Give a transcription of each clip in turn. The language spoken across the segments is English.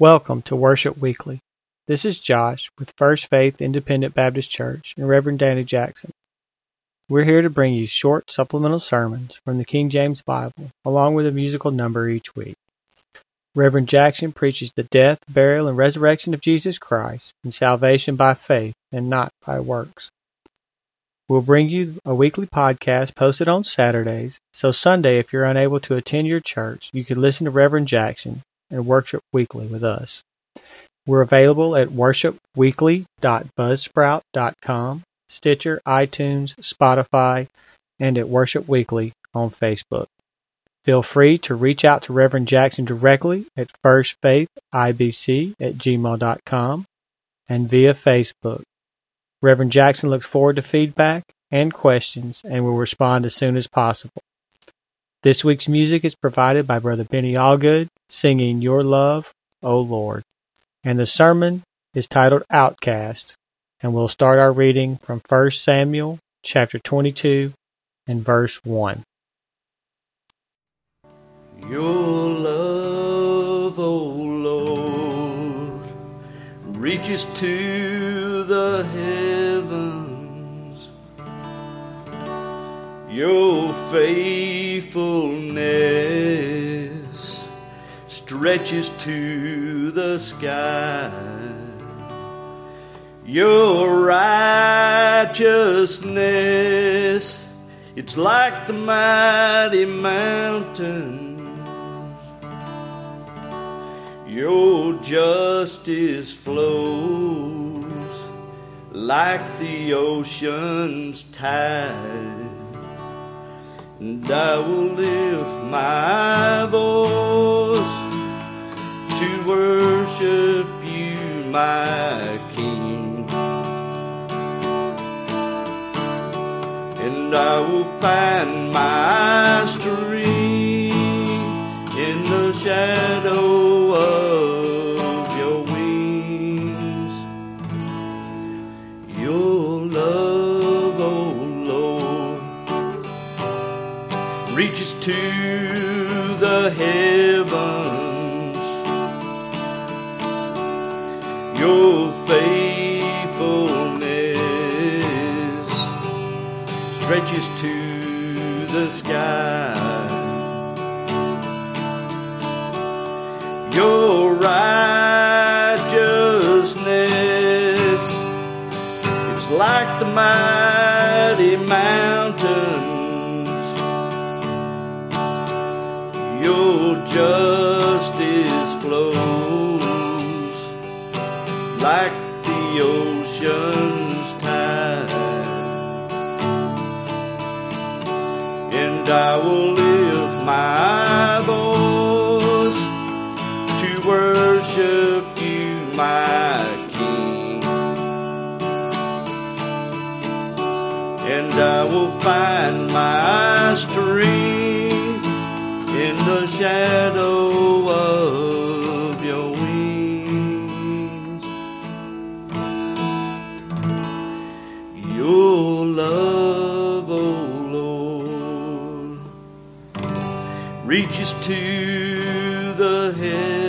Welcome to Worship Weekly. This is Josh with First Faith Independent Baptist Church and Reverend Danny Jackson. We're here to bring you short supplemental sermons from the King James Bible, along with a musical number each week. Reverend Jackson preaches the death, burial, and resurrection of Jesus Christ and salvation by faith and not by works. We'll bring you a weekly podcast posted on Saturdays, so Sunday, if you're unable to attend your church, you can listen to Reverend Jackson and worship weekly with us. We're available at worshipweekly.buzzsprout.com, Stitcher, iTunes, Spotify, and at Worship Weekly on Facebook. Feel free to reach out to Reverend Jackson directly at firstfaithibc at gmail.com and via Facebook. Reverend Jackson looks forward to feedback and questions and will respond as soon as possible. This week's music is provided by Brother Benny Allgood, singing Your Love, O Lord. And the sermon is titled Outcast, and we'll start our reading from 1 Samuel chapter 22 and verse 1. Your love, O Lord, reaches to the heavens. Your faithfulness stretches to the sky. Your righteousness, it's like the mighty mountain. Your justice flows like the ocean's tide. And I will lift my voice to worship you, my King. And I will find my strength in the shadow of your wings. Your love, oh Lord, reaches to the heavens. Your faithfulness stretches to the sky. Your righteousness it's like the mighty like the ocean's tide. And I will lift my voice to worship you, my King. And I will find my strength in the shadow reaches to the heavens.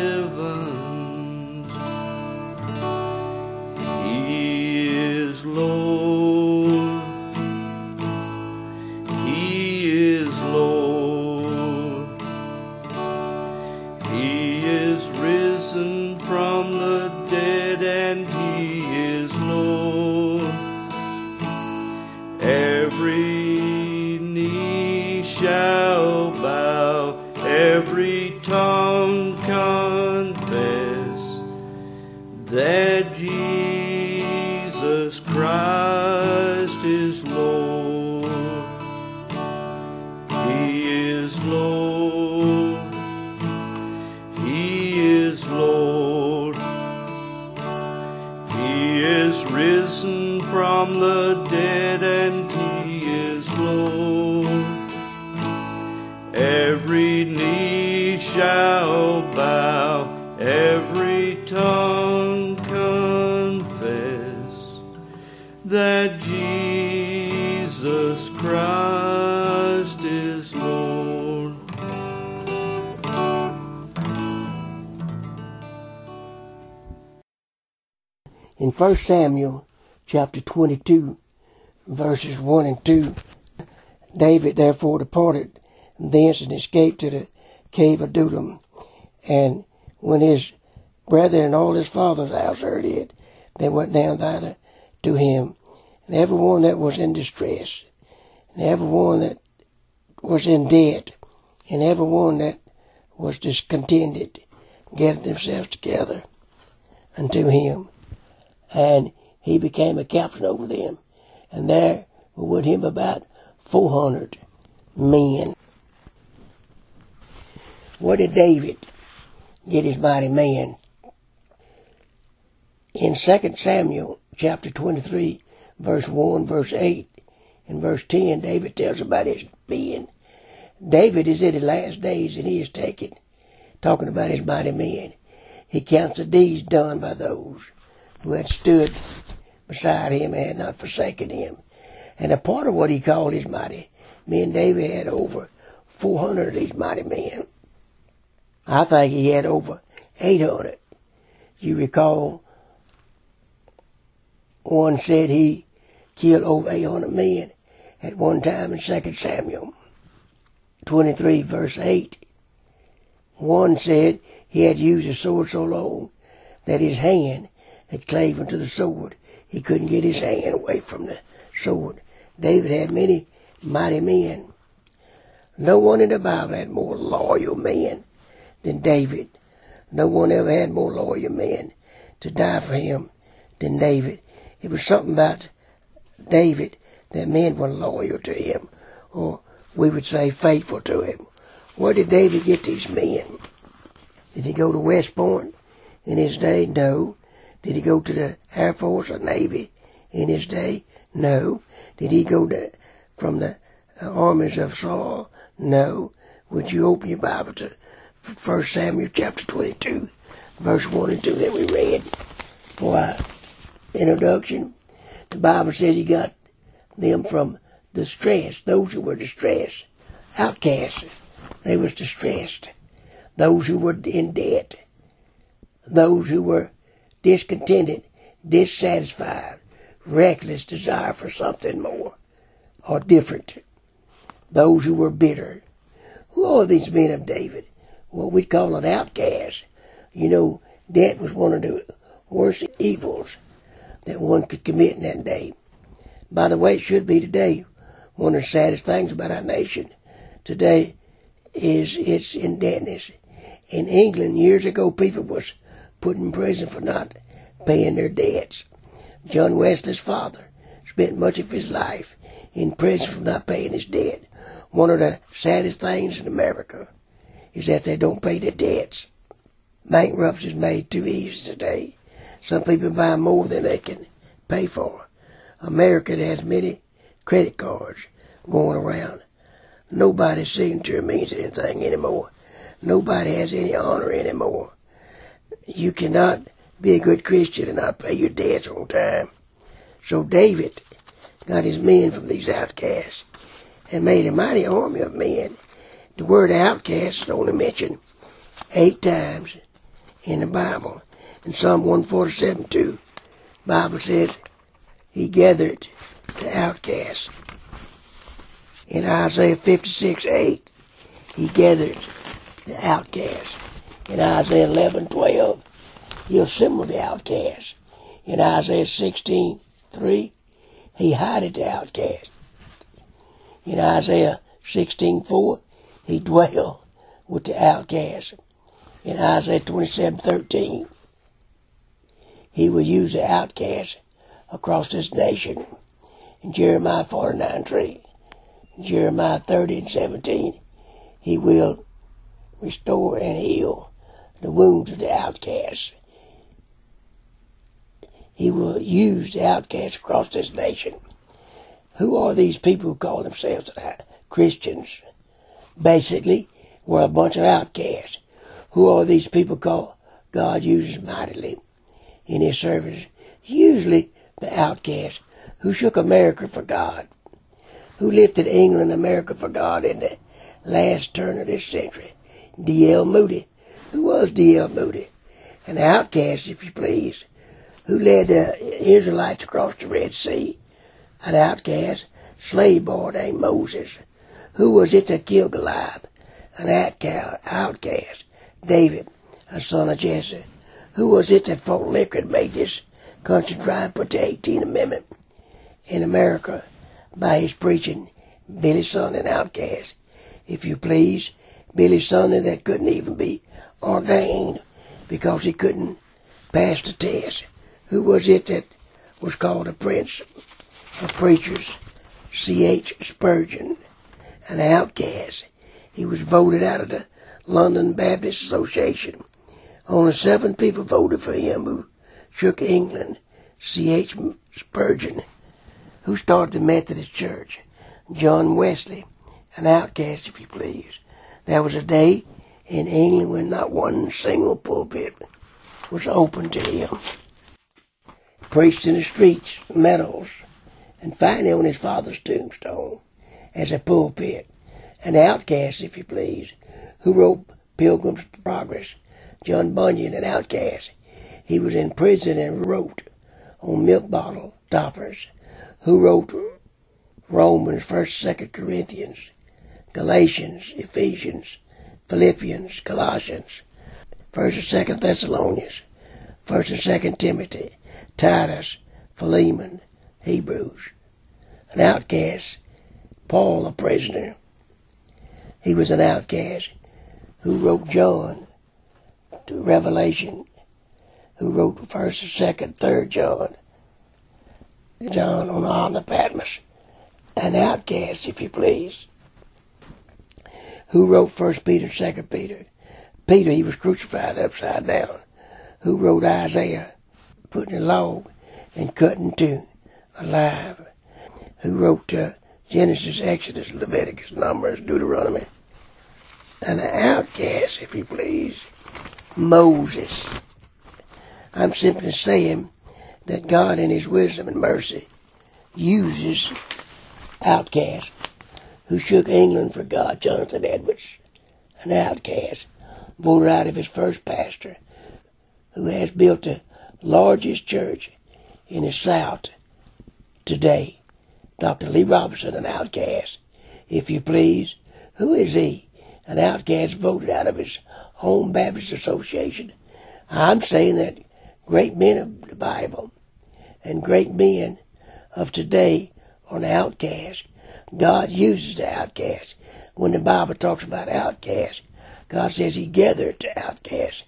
Confess that Jesus Christ is Lord. Jesus Christ is Lord. In 1 Samuel chapter 22, verses 1 and 2, David therefore departed thence and escaped to the cave of Adullam. And when his brethren and all his father's house heard it, they went down thither to him. And everyone that was in distress, and everyone that was in debt, and everyone that was discontented, gathered themselves together unto him. And he became a captain over them. And there were with him about 400 men. Where did David get his mighty men? In 2 Samuel chapter 23, verse 1, verse 8, and verse 10, David tells about his being. David is in the last days and he is taken, talking about his mighty men. He counts the deeds done by those who had stood beside him and had not forsaken him. And a part of what he called his mighty men, David had over 400 of these mighty men. I think he had over 800. You recall, one said he killed over 800 men at one time in 2 Samuel 23 verse 8. One said he had used his sword so long that his hand had clave to the sword. He couldn't get his hand away from the sword. David had many mighty men. No one in the Bible had more loyal men than David. No one ever had more loyal men to die for him than David. It was something about David that men were loyal to him, or we would say faithful to him. Where did David get these men? Did he go to West Point in his day? No. Did he go to the Air Force or Navy in his day? No. Did he go to, from the uh, armies of Saul? No. Would you open your Bible to 1 Samuel chapter 22, verse 1 and 2 that we read for our introduction? The Bible says he got them from distressed, those who were distressed, outcasts. They was distressed. Those who were in debt. Those who were discontented, dissatisfied, reckless desire for something more or different. Those who were bitter. Who are these men of David? Well, we'd call it outcasts. You know, debt was one of the worst evils that one could commit in that day. By the way, it should be today. One of the saddest things about our nation today is its indebtedness. In England, years ago, people was put in prison for not paying their debts. John Wesley's father spent much of his life in prison for not paying his debt. One of the saddest things in America is that they don't pay their debts. Bankruptcy is made too easy today. Some people buy more than they can pay for. America has many credit cards going around. Nobody's signature means anything anymore. Nobody has any honor anymore. You cannot be a good Christian and not pay your debts on time. So David got his men from these outcasts and made a mighty army of men. The word outcast is only mentioned eight times in the Bible. In Psalm 147 2, Bible says he gathered the outcasts. In Isaiah 56 8, he gathered the outcasts. In Isaiah 11 12, he assembled the outcasts. In Isaiah 16 3, he hided the outcast. In Isaiah 16 4, he dwelled with the outcast. In Isaiah 27 13, he will use the outcast across this nation. In Jeremiah 49 3, Jeremiah 30 and 17, he will restore and heal the wounds of the outcasts. He will use the outcasts across this nation. Who are these people who call themselves uh, Christians? Basically, we're a bunch of outcasts. Who are these people called God uses mightily in His service? Usually the outcasts who shook America for God, who lifted England and America for God in the last turn of this century. D.L. Moody. Who was D.L. Moody? An outcast, if you please, who led the Israelites across the Red Sea, an outcast, slave boy named Moses. Who was it that killed Goliath? An outcast, David, a son of Jesse. Who was it that fought liquor made this country dry and put the 18th Amendment in America by his preaching? Billy Sunday, an outcast. If you please, Billy Sunday that couldn't even be ordained because he couldn't pass the test. Who was it that was called a prince of preachers? C.H. Spurgeon, an outcast. He was voted out of the London Baptist Association. Only seven people voted for him who shook England. C.H. Spurgeon, who started the Methodist Church. John Wesley, an outcast, if you please. There was a day in England when not one single pulpit was open to him. Preached in the streets, meadows, and finally on his father's tombstone as a pulpit. An outcast, if you please, who wrote Pilgrim's Progress. John Bunyan, an outcast. He was in prison and wrote on milk bottle toppers. Who wrote Romans, 1st, 2nd Corinthians, Galatians, Ephesians, Philippians, Colossians, 1st and 2nd Thessalonians, 1st and 2nd Timothy, Titus, Philemon, Hebrews. An outcast, Paul a prisoner. He was an outcast who wrote John to Revelation, who wrote 1st, 2nd, 3rd John, John on the of Patmos. An outcast, if you please who wrote First Peter, Second Peter? Peter, he was crucified upside down. Who wrote Isaiah, putting a log and cutting two alive? Who wrote uh, Genesis, Exodus, Leviticus, Numbers, Deuteronomy? An outcast, if you please, Moses. I'm simply saying that God, in His wisdom and mercy, uses outcasts who shook England for God, Jonathan Edwards, an outcast, voted out of his first pastor, who has built the largest church in the South today. Dr. Lee Roberson, an outcast. If you please, who is he? An outcast voted out of his home Baptist Association. I'm saying that great men of the Bible and great men of today are an outcast God uses the outcast. When the Bible talks about outcast, God says He gathered the outcast.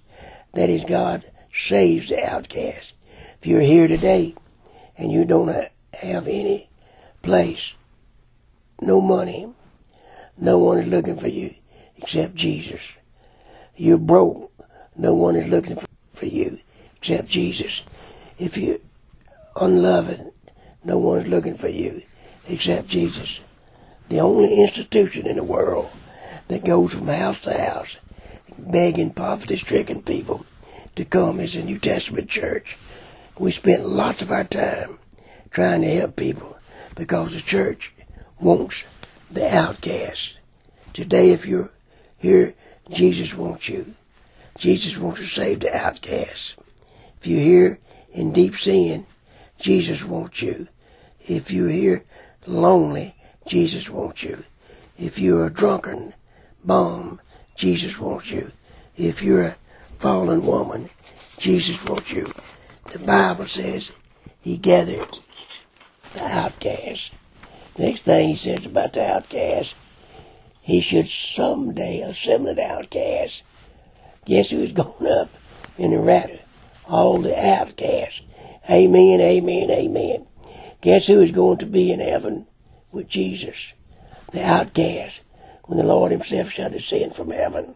That is, God saves the outcast. If you're here today and you don't have any place, no money, no one is looking for you except Jesus. You're broke, no one is looking for you except Jesus. If you're unloving, no one is looking for you except Jesus the only institution in the world that goes from house to house begging poverty stricken people to come is the New Testament church. We spent lots of our time trying to help people because the church wants the outcast. Today, if you're here, Jesus wants you. Jesus wants to save the outcast. If you're here in deep sin, Jesus wants you. If you're here lonely, Jesus wants you. If you're a drunken bum, Jesus wants you. If you're a fallen woman, Jesus wants you. The Bible says he gathered the outcast. Next thing he says about the outcast, he should someday assemble the outcast. Guess who's going up in the rapture? All the outcasts. Amen, amen, amen. Guess who is going to be in heaven? with Jesus, the outcast, when the Lord himself shall descend from heaven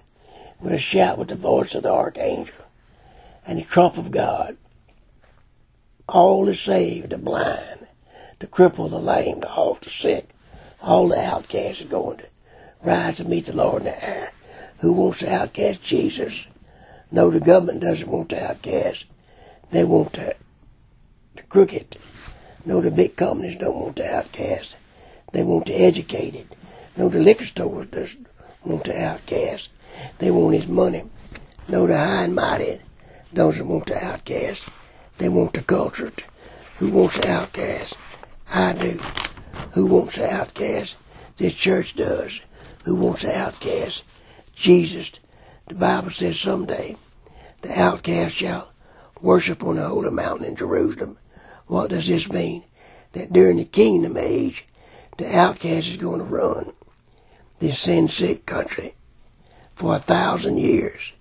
with a shout with the voice of the archangel and the trump of God. All the saved, the blind, the crippled, the lame, the halt, the sick, all the outcasts are going to rise to meet the Lord in the air. Who wants to outcast Jesus? No, the government doesn't want the outcast. They want the, the crooked. No, the big companies don't want the outcast. They want to educate it. No, the liquor stores doesn't want to outcast. They want his money. No, the high and mighty doesn't want to outcast. They want the cultured. Who wants the outcast? I do. Who wants the outcast? This church does. Who wants the outcast? Jesus. The Bible says someday the outcast shall worship on the holy mountain in Jerusalem. What does this mean? That during the kingdom age, the outcast is going to run this sin sick country for a thousand years.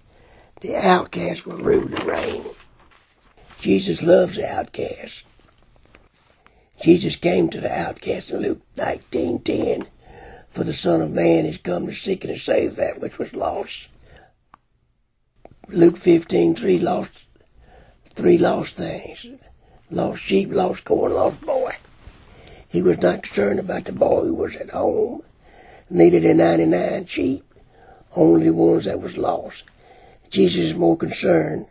The outcast will rule and reign. Jesus loves the outcast. Jesus came to the outcast in Luke 19:10, for the Son of Man is come to seek and to save that which was lost. Luke 15:3 lost three lost things: lost sheep, lost corn, lost boy. He was not concerned about the boy who was at home, neither the 99 sheep, only the ones that was lost. Jesus is more concerned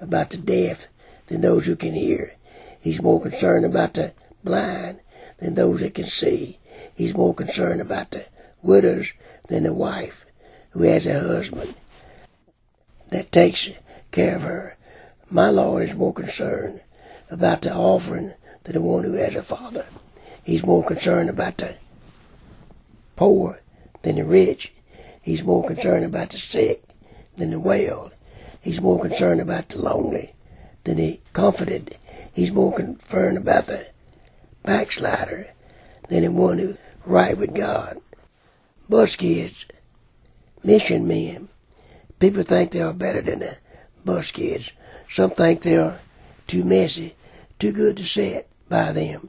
about the deaf than those who can hear. He's more concerned about the blind than those that can see. He's more concerned about the widows than the wife who has a husband that takes care of her. My Lord is more concerned about the offering than the one who has a father. He's more concerned about the poor than the rich. He's more concerned about the sick than the well. He's more concerned about the lonely than the comforted. He's more concerned about the backslider than the one who's right with God. Bus kids, mission men, people think they are better than the bus kids. Some think they are too messy, too good to sit by them.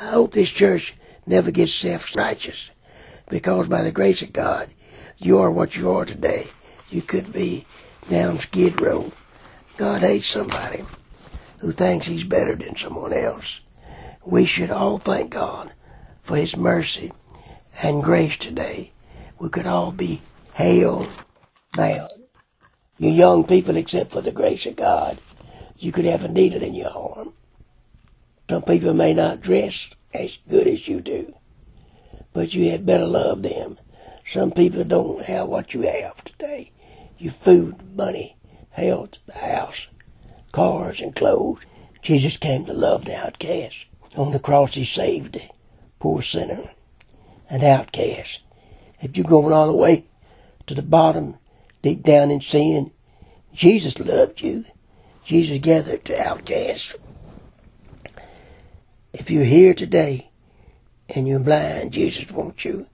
I hope this church never gets self-righteous because by the grace of God, you are what you are today. You could be down Skid Row. God hates somebody who thinks he's better than someone else. We should all thank God for his mercy and grace today. We could all be hell bound. You young people, except for the grace of God, you could have a needle in your arm. Some people may not dress as good as you do, but you had better love them. Some people don't have what you have today. Your food, money, health, the house, cars, and clothes. Jesus came to love the outcast. On the cross, he saved poor sinner, an outcast. If you're going all the way to the bottom, deep down in sin, Jesus loved you. Jesus gathered to outcasts. If you're here today and you're blind, Jesus wants you.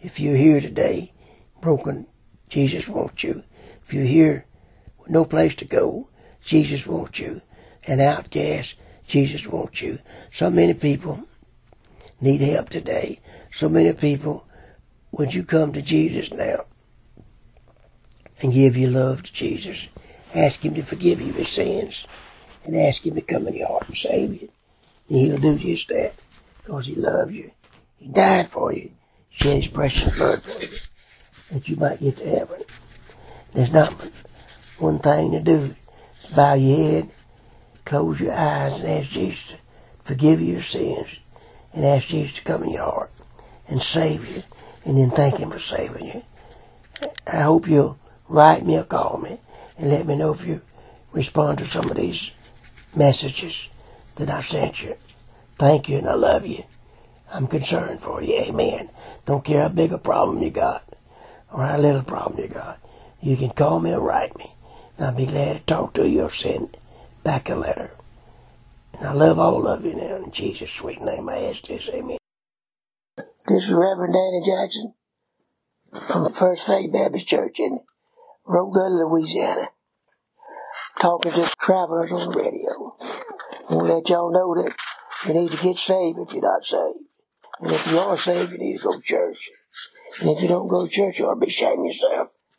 If you're here today, broken, Jesus wants you. If you're here with no place to go, Jesus wants you. An outcast, Jesus wants you. So many people need help today. So many people, would you come to Jesus now and give your love to Jesus? Ask Him to forgive you your sins and ask Him to come in your heart and save you. And He'll do just that because He loves you. He died for you, shed His precious blood for you, that you might get to heaven. There's not one thing to do. Bow your head, close your eyes, and ask Jesus to forgive your sins, and ask Jesus to come in your heart and save you, and then thank Him for saving you. I hope you'll write me or call me and let me know if you respond to some of these messages that I sent you. Thank you, and I love you. I'm concerned for you. Amen. Don't care how big a problem you got or how little problem you got. You can call me or write me. And I'll be glad to talk to you or send back a letter. And I love all of you now. In Jesus' sweet name I ask this. Amen. This is Reverend Danny Jackson from the First Faith Baptist Church in Rockville, Louisiana. Talking to travelers on the radio. I want to let y'all know that you need to get saved if you're not saved. And if you are saved, you need to go to church. And if you don't go to church, you ought to be of yourself.